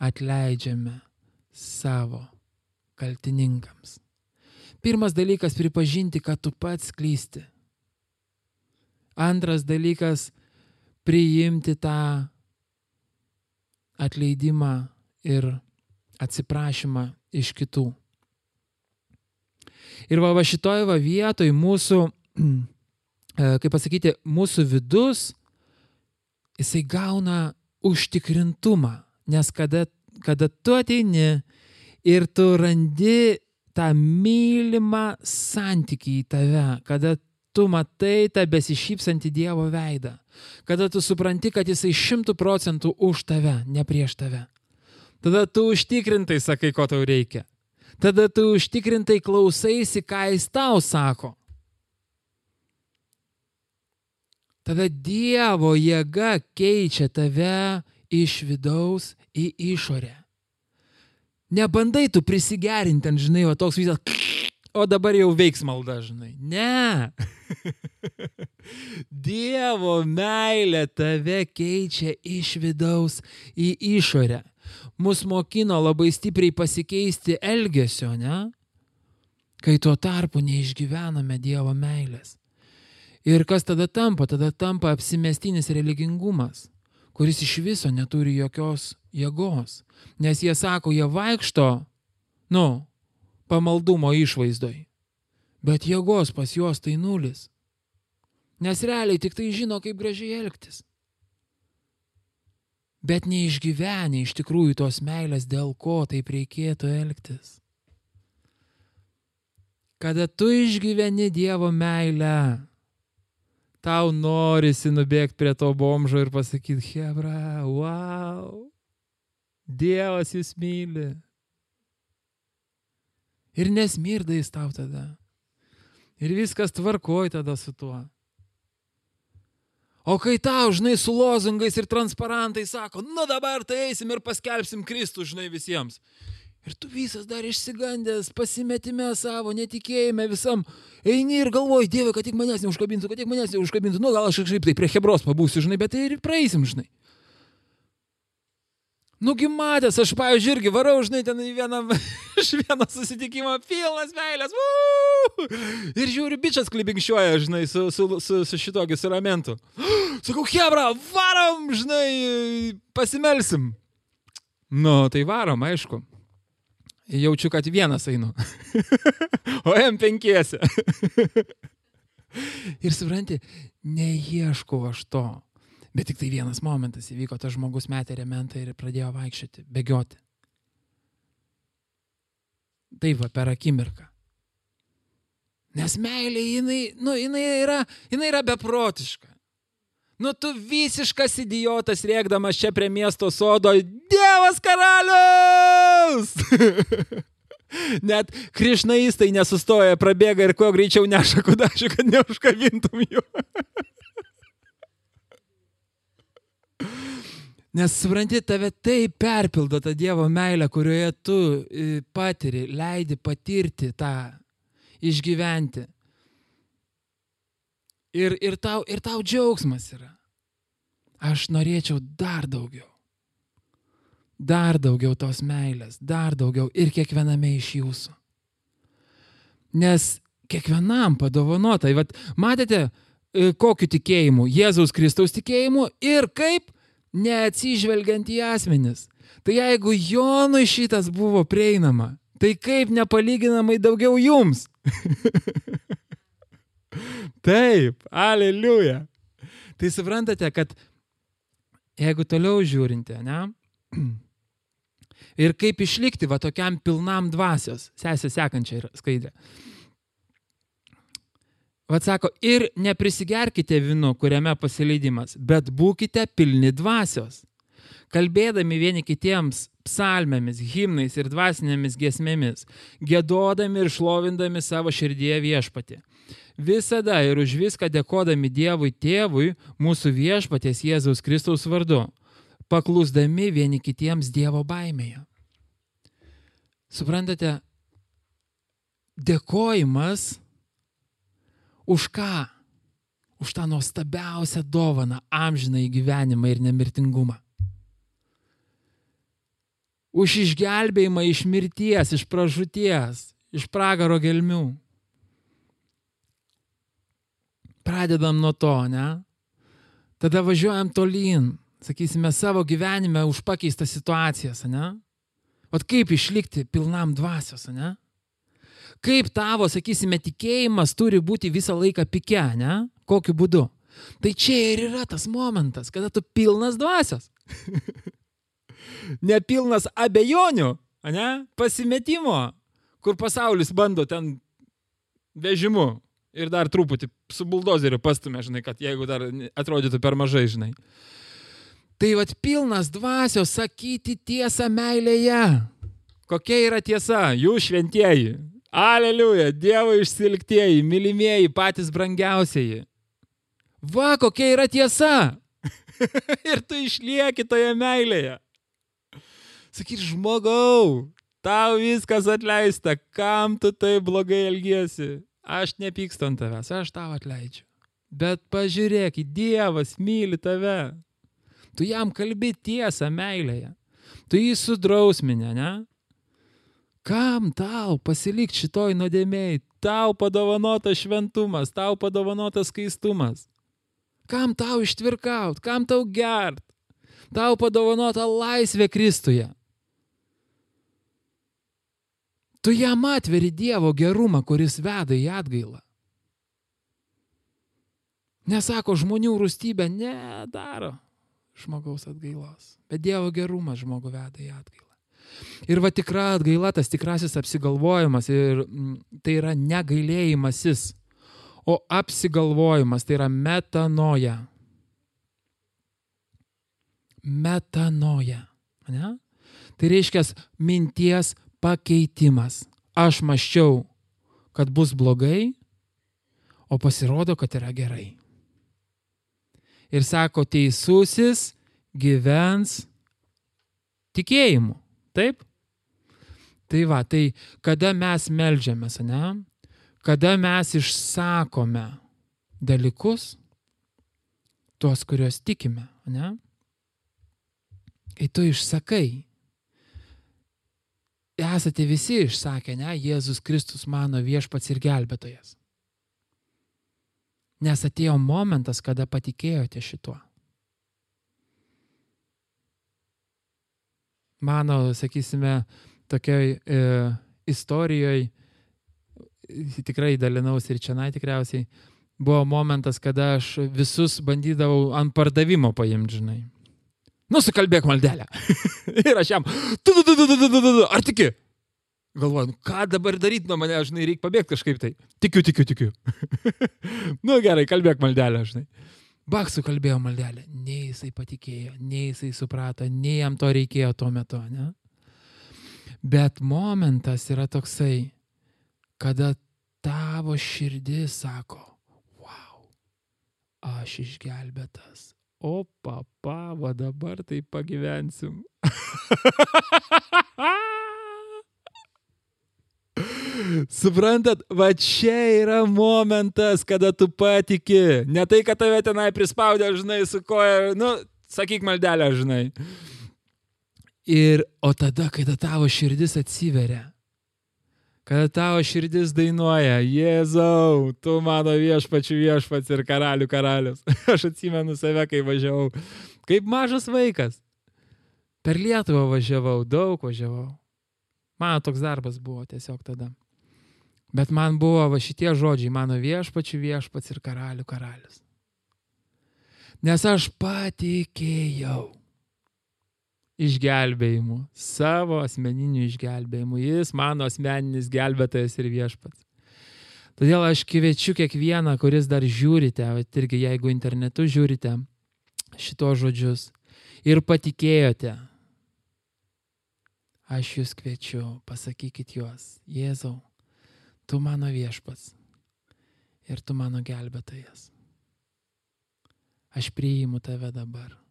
atleidžiame savo kaltininkams. Pirmas dalykas - pripažinti, kad tu pats klysti. Antras dalykas - priimti tą atleidimą ir atsiprašymą iš kitų. Ir va, va šitoje va vietoje mūsų, e, kaip pasakyti, mūsų vidus, jisai gauna užtikrintumą, nes kada, kada tu ateini ir tu randi tą mylimą santykį į tave, kada tu matai tą besišypsantį Dievo veidą, kada tu supranti, kad jisai šimtų procentų už tave, ne prieš tave. Tada tu užtikrintai sakai, ko tau reikia. Tada tu užtikrintai klausaisi, ką jis tau sako. Tada Dievo jėga keičia tave iš vidaus į išorę. Nebandai tu prisigerinti, ten, žinai, o toks visas, o dabar jau veiks malda, žinai. Ne. Dievo meilė tave keičia iš vidaus į išorę. Mus mokino labai stipriai pasikeisti elgesio, ne? Kai tuo tarpu neišgyvename Dievo meilės. Ir kas tada tampa? Tada tampa apsimestinis religingumas kuris iš viso neturi jokios jėgos. Nes jie sako, jie vaikšto, nu, pamaldumo išvaizdoj. Bet jėgos pas juos tai nulis. Nes realiai tik tai žino, kaip gražiai elgtis. Bet neišgyvenę iš tikrųjų tos meilės, dėl ko taip reikėtų elgtis. Kada tu išgyveni Dievo meilę, tau norisi nubėgti prie to bomžo ir pasakyti, Hebra, wow, Dievas jūs myli. Ir nesmirda jis tau tada. Ir viskas tvarkoj tada su tuo. O kai tau, žinai, su lozungais ir transparantai sako, nu dabar tai eisim ir paskelbsim Kristų, žinai, visiems. Ir tu visas dar išsigandęs, pasimetime savo, netikėjime visam. Eini ir galvoji, Dieve, kad tik manęs neužkabintų, kad tik manęs neužkabintų. Nu, gal aš kažkaip tai prie Hebros pabūsiu, žinai, bet tai ir praeisim, žinai. Nugi matęs, aš, pavyzdžiui, irgi varau, žinai, ten į vieną, iš vieno susitikimo pilnas meilės. Vuu! Ir žiūri, bičias klibinkščiuoja, žinai, su, su, su, su šitokiu suramentu. Sakau, Hebra, varom, žinai, pasimelsim. Nu, tai varom, aišku jaučiu, kad vienas einu. o M5. ir supranti, neieškau aš to. Bet tik tai vienas momentas įvyko, tas žmogus metė rementą ir pradėjo vaikščioti, bėgioti. Taip va, per akimirką. Nes meilė, jinai, nu, jinai, yra, jinai yra beprotiška. Nu tu visiškas idiotas rėkdamas čia prie miesto sodo. Dievas karalius! Net krišnaistai nesustoja, prabėga ir kuo greičiau neša kudašių, kad neužkabintum jų. Nes supranti, tave taip perpildo ta Dievo meilė, kurioje tu e, patiri, leidi patirti tą, išgyventi. Ir, ir, tau, ir tau džiaugsmas yra. Aš norėčiau dar daugiau. Dar daugiau tos meilės, dar daugiau ir kiekviename iš jūsų. Nes kiekvienam padovanota. Vat, matėte, e, kokiu tikėjimu? Jėzaus Kristaus tikėjimu ir kaip neatsižvelgiant į asmenis. Tai jeigu Jonui šitas buvo prieinama, tai kaip nepalyginamai daugiau jums? Taip, aleliuja. Tai suprantate, kad jeigu toliau žiūrinte, ne? Ir kaip išlikti va tokiam pilnam dvasios, sesė sekančia skaidrė. Vat sako, ir neprisigerkite vinu, kuriame pasileidimas, bet būkite pilni dvasios. Kalbėdami vieni kitiems psalmėmis, himnais ir dvasinėmis giesmėmis, gėdodami ir šlovindami savo širdyje viešpatį. Visada ir už viską dėkodami Dievui Tėvui, mūsų viešpatės Jėzaus Kristaus vardu, paklusdami vieni kitiems Dievo baimėje. Suprantate, dėkojimas Už ką? Už tą nuostabiausią dovaną - amžiną į gyvenimą ir nemirtingumą. Už išgelbėjimą iš mirties, iš pražūties, iš pragaro gelmių. Pradedam nuo to, ne? Tada važiuojam tolyn, sakysime, savo gyvenime už pakeistas situacijas, ne? O kaip išlikti pilnam dvasios, ne? kaip tavo, sakysime, tikėjimas turi būti visą laiką pike, ne? Kokiu būdu? Tai čia ir yra tas momentas, kada tu pilnas dvasios. Nepilnas abejonių, ne? Pasimetimo, kur pasaulis bando ten vežimu ir dar truputį su buldozeriu pastumė, žinai, kad jeigu dar atrodytų per mažai, žinai. Tai vad pilnas dvasios sakyti tiesą meilėje. Kokia yra tiesa, jūs šventieji, Aleliuja, Dievo išsilgtieji, mylimieji, patys brangiausieji. Va, kokia yra tiesa. ir tu išlieki toje meilėje. Sakyk, žmogau, tau viskas atleista, kam tu tai blogai elgiesi. Aš nepykstu ant tavęs, aš tau atleidžiu. Bet pažiūrėk, Dievas myli tave. Tu jam kalbi tiesą meilėje. Tu jį sudrausminė, ne? Kam tau pasilikti šitoj nuodėmėjai? Tau padovanotas šventumas, tau padovanotas skaistumas. Kam tau ištvirkaut, kam tau gert? Tau padovanota laisvė Kristuje. Tu jam atveri Dievo gerumą, kuris veda į atgailą. Nesako žmonių rūstybė, nedaro žmogaus atgailos, bet Dievo gerumas žmogų veda į atgailą. Ir va tikra atgaila, tas tikrasis apsigalvojimas, ir mm, tai yra negailėjimasis, o apsigalvojimas, tai yra metanoja. Metanoja. Ne? Tai reiškia minties pakeitimas. Aš maščiau, kad bus blogai, o pasirodo, kad yra gerai. Ir sako, teisusis gyvens tikėjimu. Taip? Tai va, tai kada mes melžiamės, ne? Kada mes išsakome dalykus, tuos, kuriuos tikime, ne? Kai tu išsakai, esate visi išsakę, ne, Jėzus Kristus mano viešpats ir gelbėtojas. Nes atėjo momentas, kada patikėjote šituo. mano, sakysime, tokioj e, istorijoje, tikrai dalinausi ir čia tikriausiai, buvo momentas, kada aš visus bandydavau ant pardavimo paimti, žinai. Nusikalbėk maldelę. ir aš jam, tu, tu, tu, tu, tu, tu, tu, ar tiki? Galvoju, nu, ką dabar daryti nuo mane, žinai, reikia pabėgti kažkaip tai. Tikiu, tikiu, tikiu. nu gerai, kalbėk maldelę, žinai. Bak sukalbėjo maldelę, nei jisai patikėjo, nei jisai suprato, nei jam to reikėjo tuo metu, ne? Bet momentas yra toksai, kada tavo širdis sako, wow, aš išgelbėtas, o papa, va dabar tai pagyvensim. Suprantat, va čia yra momentas, kada tu patiki. Ne tai, kad tave tenai prispaudė, žinai, su koja, nu, sakyk maldelę, žinai. Ir, o tada, kai ta tavo širdis atsiveria, kada tavo širdis dainuoja, Jėzau, tu mano viešpačių viešpats ir karalių karalius. Aš atsimenu save, kai važiavau, kaip mažas vaikas. Per Lietuvą važiavau, daug važiavau. Mano toks darbas buvo tiesiog tada. Bet man buvo va šitie žodžiai, mano viešpačių viešpats ir karalių karalius. Nes aš patikėjau išgelbėjimu, savo asmeniniu išgelbėjimu. Jis mano asmeninis gelbėtojas ir viešpats. Todėl aš kviečiu kiekvieną, kuris dar žiūrite, irgi jeigu internetu žiūrite šito žodžius ir patikėjote, aš jūs kviečiu, pasakykit juos, Jėzau, tu mano viešpats ir tu mano gelbėtojas. Aš priimu tave dabar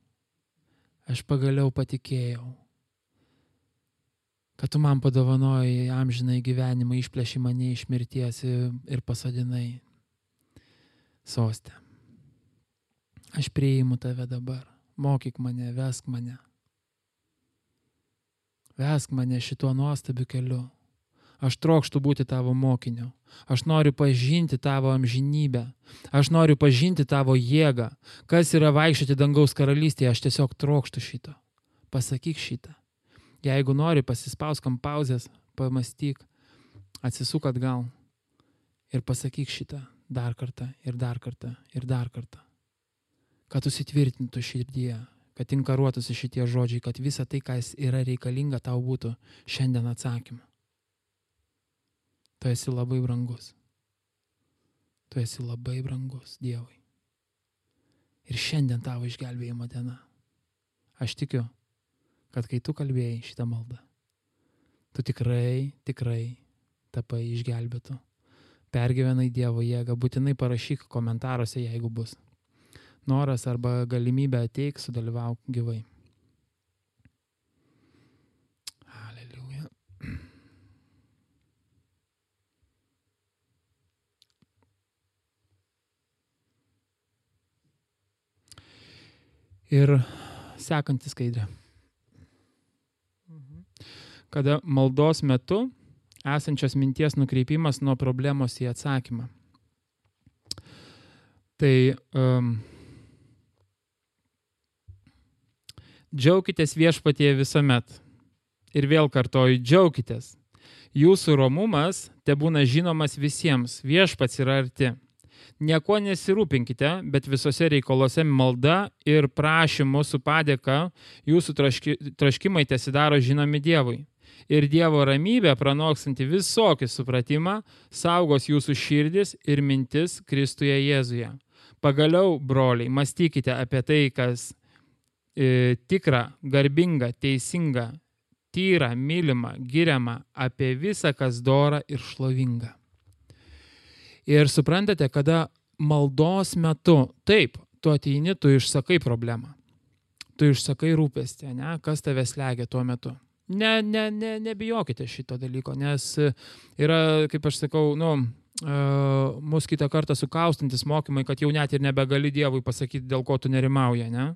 aš pagaliau patikėjau, kad tu man padovanojai amžinai gyvenimą, išplėši mane iš mirties ir pasodinai sostę. Aš priimu tave dabar, mokyk mane, vesk mane. Vesk mane šituo nuostabiu keliu. Aš trokštų būti tavo mokiniu. Aš noriu pažinti tavo amžinybę. Aš noriu pažinti tavo jėgą. Kas yra vaikščioti dangaus karalystėje, aš tiesiog trokštų šito. Pasakyk šitą. Jeigu nori, pasispauskam pauzės, pamastyk, atsisuk atgal ir pasakyk šitą dar kartą ir dar kartą ir dar kartą. Kad susitvirtintų širdyje, kad inkaruotųsi šitie žodžiai, kad visa tai, kas yra reikalinga tau būtų šiandien atsakymu. Tu esi labai brangus. Tu esi labai brangus Dievui. Ir šiandien tavo išgelbėjimo diena. Aš tikiu, kad kai tu kalbėjai šitą maldą, tu tikrai, tikrai tapai išgelbėtų. Pergyvenai Dievo jėgą, būtinai parašyk komentaruose, jeigu bus. Noras arba galimybė ateik, sudalyvauk gyvai. Ir sekanti skaidrė. Kada maldos metu esančios minties nukreipimas nuo problemos į atsakymą. Tai um, džiaukitės viešpatie visuomet. Ir vėl kartoju, džiaukitės. Jūsų romumas te būna žinomas visiems, viešpats yra arti. Nieko nesirūpinkite, bet visose reikaluose malda ir prašymu su padėka jūsų traški, traškimai tesidaro žinomi Dievui. Ir Dievo ramybė, pranoksanti visokį supratimą, saugos jūsų širdis ir mintis Kristuje Jėzuje. Pagaliau, broliai, mąstykite apie tai, kas e, tikra, garbinga, teisinga, tyra, mylima, giriama, apie visą, kas dora ir šlovinga. Ir suprantate, kada maldos metu, taip, tu ateini, tu išsakai problemą. Tu išsakai rūpestį, ne, kas tave slegia tuo metu. Ne, ne, ne, nebijokite šito dalyko, nes yra, kaip aš sakau, nu, uh, mus kitą kartą sukaustantis mokymai, kad jau net ir nebegali Dievui pasakyti, dėl ko tu nerimauja, ne?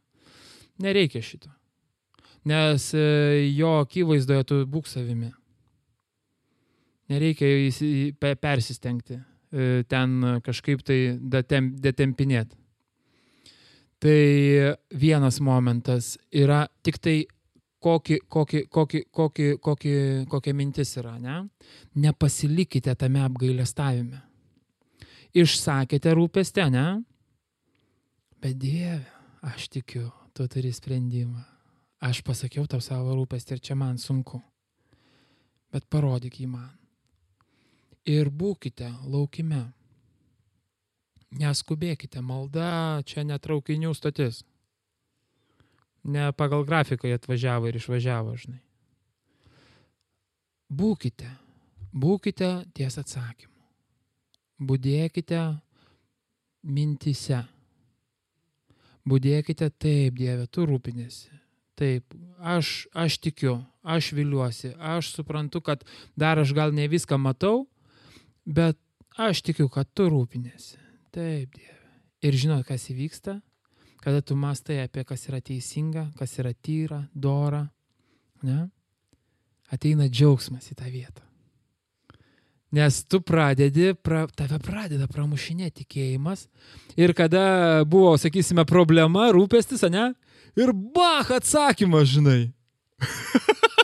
Nereikia šito. Nes uh, jo akivaizdoje tu būk savimi. Nereikia persistengti. E, ten kažkaip tai detem, detempinėti. Tai vienas momentas yra tik tai kokį, kokį, kokį, kokį, kokį, kokia mintis yra, ne? Nepasilikite tame apgailestavime. Išsakėte rūpestę, ne? Bet Dieve, aš tikiu, tu turi sprendimą. Aš pasakiau tau savo rūpestį ir čia man sunku. Bet parodyk jį man ir būkite laukime. Neskubėkite, malda čia netraukinių stotis. Ne pagal grafiką atvažiavo ir išvažiavo, žinai. Būkite, būkite ties atsakymu. Būdėkite mintise. Būdėkite, taip, Dieve, tu rūpinėsi. Taip, aš, aš tikiu, aš viliuosi, aš suprantu, kad dar aš gal ne viską matau, bet aš tikiu, kad tu rūpinėsi. Taip, Dieve. Ir žinot, kas įvyksta, kada tu mastai apie kas yra teisinga, kas yra tyra, dora, ne? ateina džiaugsmas į tą vietą. Nes tu pradedi, pra, tave pradeda pramušinėti tikėjimas. Ir kada buvo, sakysime, problema, rūpestis, ne? Ir bach atsakymas, žinai.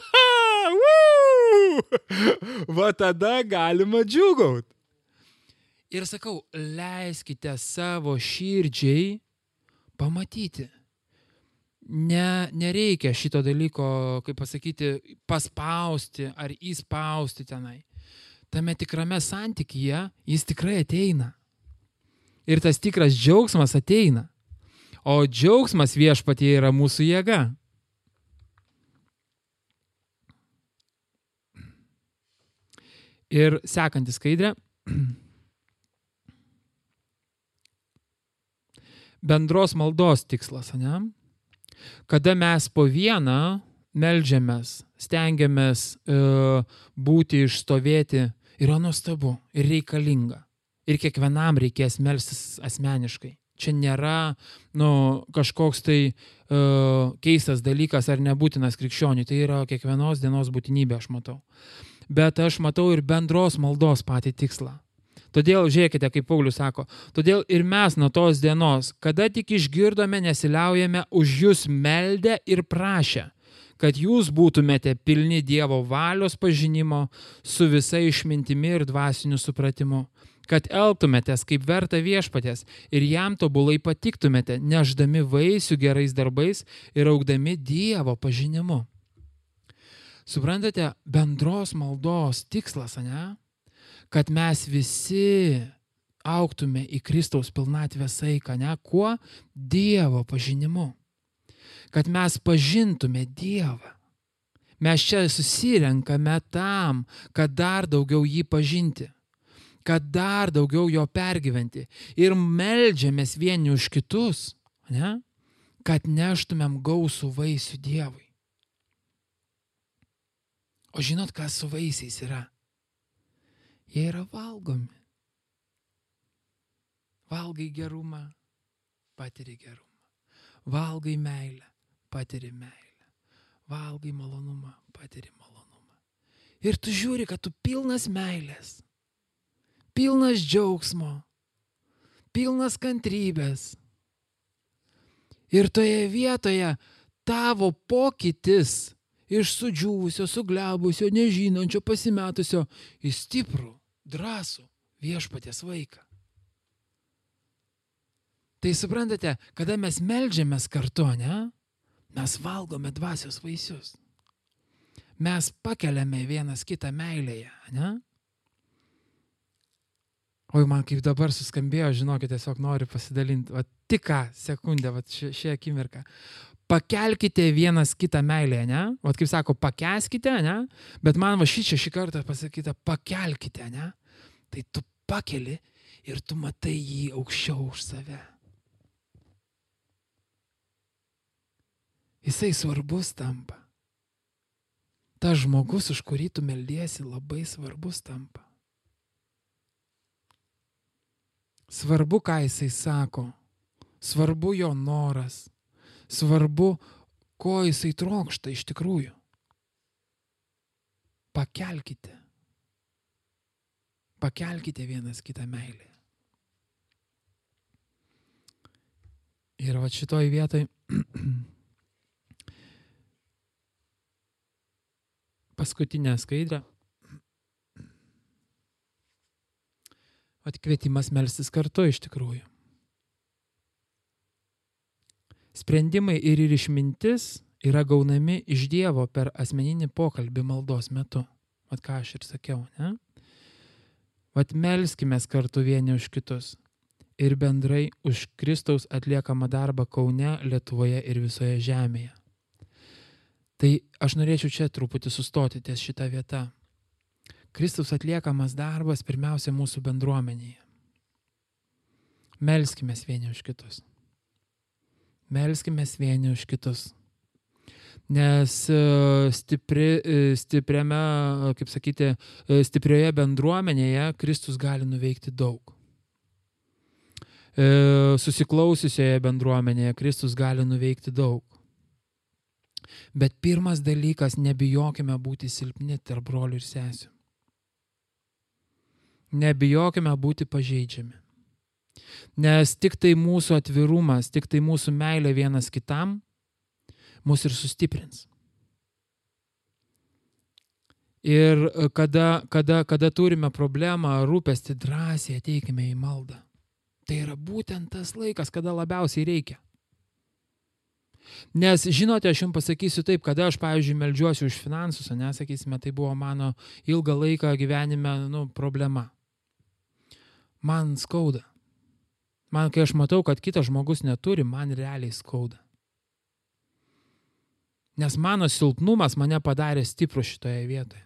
Va tada galima džiugaut. Ir sakau, leiskite savo širdžiai pamatyti. Ne, nereikia šito dalyko, kaip pasakyti, paspausti ar įspausti tenai. Tame tikrame santykyje jis tikrai ateina. Ir tas tikras džiaugsmas ateina. O džiaugsmas viešpatie yra mūsų jėga. Ir sekantis skaidrė. Bendros maldos tikslas, ne? Kada mes po vieną melžiamės, stengiamės e, būti išstovėti, yra nuostabu ir reikalinga. Ir kiekvienam reikės melstis asmeniškai. Čia nėra nu, kažkoks tai uh, keistas dalykas ar nebūtinas krikščioniui. Tai yra kiekvienos dienos būtinybė, aš matau. Bet aš matau ir bendros maldos patį tikslą. Todėl, žiūrėkite, kaip Paulius sako, todėl ir mes nuo tos dienos, kada tik išgirdome, nesiliaujame už jūs meldę ir prašę, kad jūs būtumėte pilni Dievo valios pažinimo su visa išmintimi ir dvasiniu supratimu kad elgtumėtės kaip verta viešpatės ir jam tobulai patiktumėte, neždami vaisių gerais darbais ir augdami Dievo pažinimu. Suprantate, bendros maldos tikslas, ne? Kad mes visi auktume į Kristaus pilnatvę saiką, ne? Kuo? Dievo pažinimu. Kad mes pažintume Dievą. Mes čia susirenkame tam, kad dar daugiau jį pažinti kad dar daugiau jo pergyventi. Ir melžiamės vieni už kitus, ne? kad neštumėm gausų vaisių Dievui. O žinot, kas su vaisiais yra? Jie yra valgomi. Valgai gerumą, patiri gerumą. Valgai meilę, patiri meilę. Valgai malonumą, patiri malonumą. Ir tu žiūri, kad tu pilnas meilės pilnas džiaugsmo, pilnas kantrybės. Ir toje vietoje tavo pokytis iš sudžiūvusio, suglebusio, nežinančio, pasimetusio į stiprų, drąsų viešpatės vaiką. Tai suprantate, kada mes melžiamės kartu, ne, mes valgome dvasios vaisius. Mes pakeliame vienas kitą meilėje, ne? Oi, man kaip dabar suskambėjo, žinokit, tiesiog noriu pasidalinti. Va, tik ką, sekundę, va, ši, šią akimirką. Pakelkite vienas kitą meilę, ne? O kaip sako, pakeskite, ne? Bet man va šį čia šį kartą pasakyta, pakelkite, ne? Tai tu pakeli ir tu matai jį aukščiau už save. Jisai svarbus tampa. Ta žmogus, už kurį tu meldiesi, labai svarbus tampa. Svarbu, ką jisai sako. Svarbu jo noras. Svarbu, ko jisai trokšta iš tikrųjų. Pakelkite. Pakelkite vienas kitą meilę. Ir va šitoj vietoj paskutinę skaidrę. Atkvietimas melstis kartu iš tikrųjų. Sprendimai ir ir išmintis yra gaunami iš Dievo per asmeninį pokalbį maldos metu. Vat ką aš ir sakiau, ne? Vat melskime kartu vieni už kitus ir bendrai už Kristaus atliekamą darbą Kaune, Lietuvoje ir visoje žemėje. Tai aš norėčiau čia truputį sustoti ties šitą vietą. Kristaus atliekamas darbas pirmiausia mūsų bendruomenėje. Melskime vieni už kitus. Melskime vieni už kitus. Nes e, stipri, e, stipriame, kaip sakyti, e, stiprioje bendruomenėje Kristus gali nuveikti daug. Susiklausiusioje bendruomenėje Kristus gali nuveikti daug. Bet pirmas dalykas, nebijokime būti silpni tarp brolių ir sesių. Nebijokime būti pažeidžiami. Nes tik tai mūsų atvirumas, tik tai mūsų meilė vienas kitam mus ir sustiprins. Ir kada, kada, kada turime problemą, rūpesti drąsiai ateikime į maldą. Tai yra būtent tas laikas, kada labiausiai reikia. Nes, žinote, aš jums pasakysiu taip, kada aš, pavyzdžiui, melžiuosi už finansus, nesakysime, tai buvo mano ilgą laiką gyvenime nu, problema. Man skauda. Man, kai aš matau, kad kitas žmogus neturi, man realiai skauda. Nes mano silpnumas mane padarė stiprų šitoje vietoje.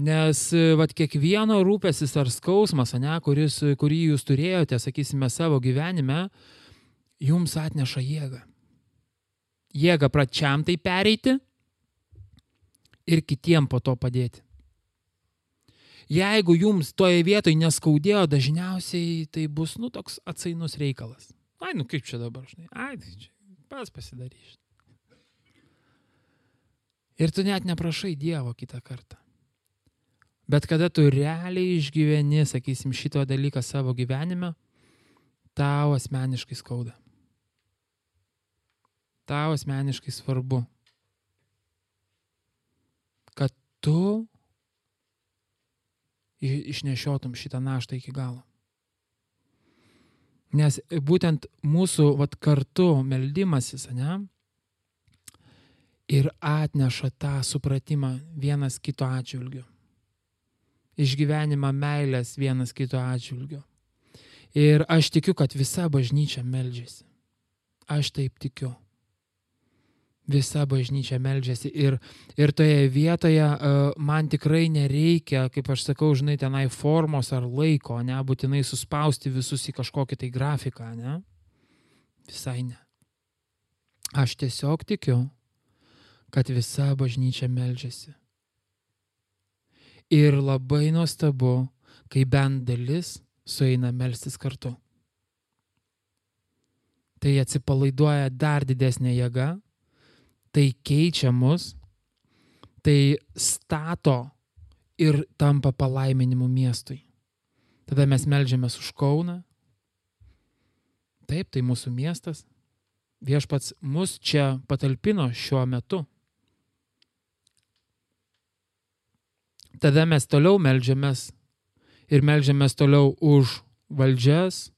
Nes vat, kiekvieno rūpesis ar skausmas, ne, kuris, kurį jūs turėjote, sakysime, savo gyvenime, jums atneša jėgą. Jėga pračiam tai pereiti ir kitiem po to padėti. Jeigu jums toje vietoje neskaudėjo, dažniausiai tai bus, nu, toks atsainus reikalas. Ai, nu kaip čia dabar, žinai, ai, tai čia pas pasidaryš. Ir tu net neprašai Dievo kitą kartą. Bet kada tu realiai išgyveni, sakysim, šito dalyką savo gyvenime, tau asmeniškai skauda. Tau asmeniškai svarbu, kad tu išnešiotum šitą naštą iki galo. Nes būtent mūsų vat, kartu meldimasis, ne, ir atneša tą supratimą vienas kito atžvilgiu. Išgyvenimą meilės vienas kito atžvilgiu. Ir aš tikiu, kad visa bažnyčia meldžiasi. Aš taip tikiu visa bažnyčia meldžiasi. Ir, ir toje vietoje uh, man tikrai nereikia, kaip aš sakau, žinai, tenai formos ar laiko, nebūtinai suspausti visus į kažkokį tai grafiką, ne? Visai ne. Aš tiesiog tikiu, kad visa bažnyčia meldžiasi. Ir labai nuostabu, kai bent dalis sueina melstis kartu. Tai atsipalaiduoja dar didesnė jėga tai keičia mus, tai stato ir tampa palaiminimu miestui. Tada mes melžiamės už Kauną. Taip, tai mūsų miestas. Viešpats mus čia patalpino šiuo metu. Tada mes toliau melžiamės ir melžiamės toliau už valdžias,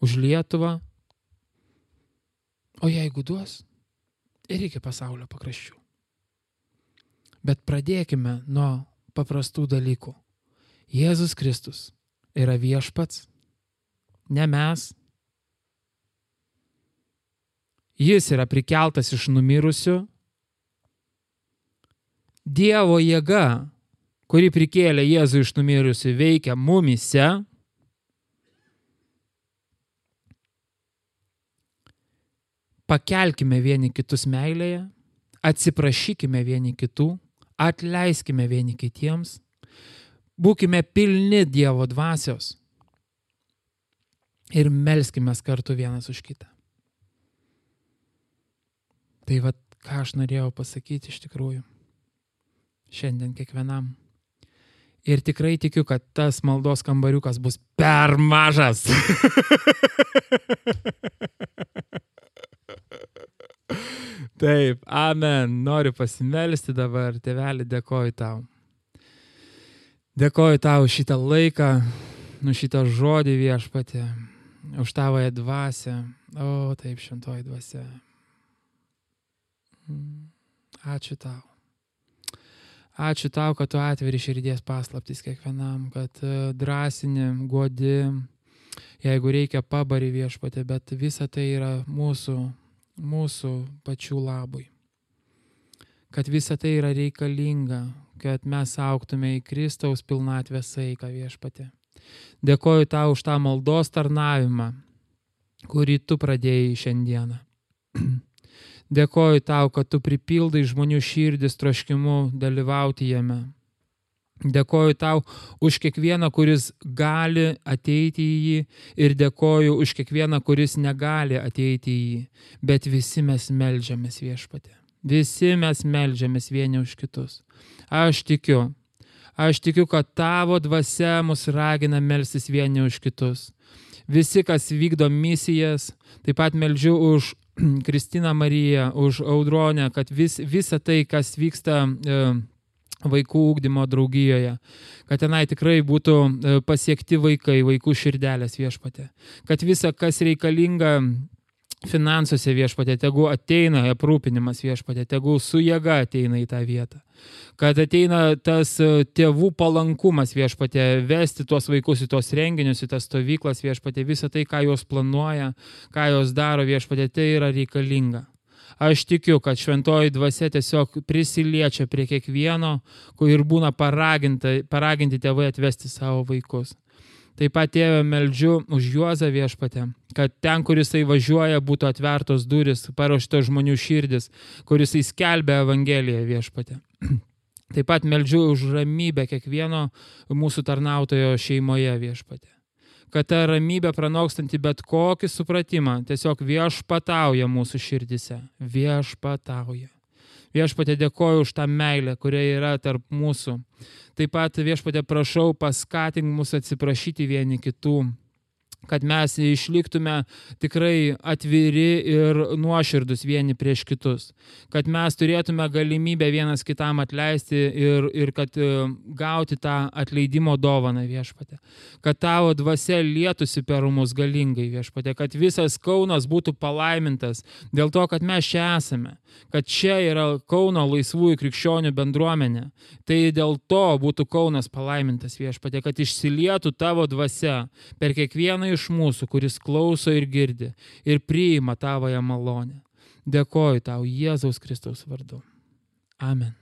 už Lietuvą. O jeigu duos, ir iki pasaulio pakraščių. Bet pradėkime nuo paprastų dalykų. Jėzus Kristus yra viešpats, ne mes. Jis yra prikeltas iš numirusių. Dievo jėga, kuri prikėlė Jėzų iš numirusių, veikia mumise. Pakelkime vieni kitus meilėje, atsiprašykime vieni kitų, atleiskime vieni kitiems, būkime pilni Dievo dvasios ir melskime kartu vienas už kitą. Tai vad, ką aš norėjau pasakyti iš tikrųjų šiandien kiekvienam. Ir tikrai tikiu, kad tas maldos kambariukas bus per mažas. Taip, amen. Noriu pasimelsti dabar, tėvelį, dėkoju tau. Dėkoju tau šitą laiką, nu šitą žodį viešpatė, už tavoje dvasę. O, taip, šventoji dvasia. Mm, ačiū tau. Ačiū tau, kad tu atveri širdies paslaptis kiekvienam, kad e, drąsini, guodi, jeigu reikia pabari viešpatė, bet visa tai yra mūsų mūsų pačių labui. Kad visa tai yra reikalinga, kad mes auktume į Kristaus pilnatvę saiką viešpatė. Dėkoju tau už tą maldos tarnavimą, kurį tu pradėjai šiandieną. Dėkoju tau, kad tu pripildai žmonių širdis troškimu dalyvauti jame. Dėkoju tau už kiekvieną, kuris gali ateiti į jį ir dėkoju už kiekvieną, kuris negali ateiti į jį. Bet visi mes melžiamės viešpatė. Visi mes melžiamės vieni už kitus. Aš tikiu, aš tikiu, kad tavo dvasia mus ragina melstis vieni už kitus. Visi, kas vykdo misijas, taip pat meldžiu už Kristiną Mariją, už Audronę, kad vis, visa tai, kas vyksta e, vaikų ūkdymo draugijoje, kad tenai tikrai būtų e, pasiekti vaikai, vaikų širdelės viešpatė, kad visa, kas reikalinga finansuose viešpatė, tegu ateina aprūpinimas viešpatė, tegu su jėga ateina į tą vietą. Kad ateina tas e, tėvų palankumas viešpatė, vesti tuos vaikus į tuos renginius, į tas stovyklas viešpatė, visą tai, ką jos planuoja, ką jos daro viešpatė, tai yra reikalinga. Aš tikiu, kad šventoji dvasia tiesiog prisiliečia prie kiekvieno, kur ir būna paraginti tėvai atvesti savo vaikus. Taip pat tėvę meldžiu už Juozą viešpatę, kad ten, kur jisai važiuoja, būtų atvertos duris, paruoštos žmonių širdis, kur jisai skelbia Evangeliją viešpatę. Taip pat meldžiu už ramybę kiekvieno mūsų tarnautojo šeimoje viešpatė kad ta ramybė pranokstanti bet kokį supratimą tiesiog viešpatauja mūsų širdise. Viešpatauja. Viešpatė dėkoju už tą meilę, kuria yra tarp mūsų. Taip pat viešpatė prašau paskatink mus atsiprašyti vieni kitų, kad mes išliktume tikrai atviri ir nuoširdus vieni prieš kitus, kad mes turėtume galimybę vienas kitam atleisti ir, ir kad e, gauti tą atleidimo dovaną viešpatė, kad tavo dvasia lietusi per mus galingai viešpatė, kad visas Kaunas būtų palaimintas dėl to, kad mes čia esame, kad čia yra Kauno laisvųjų krikščionių bendruomenė, tai dėl to būtų Kaunas palaimintas viešpatė, kad išsilietų tavo dvasia per kiekvieną iš mūsų, kuris klauso ir girdi ir priima tavoją malonę. Dėkoju tau Jėzaus Kristaus vardu. Amen.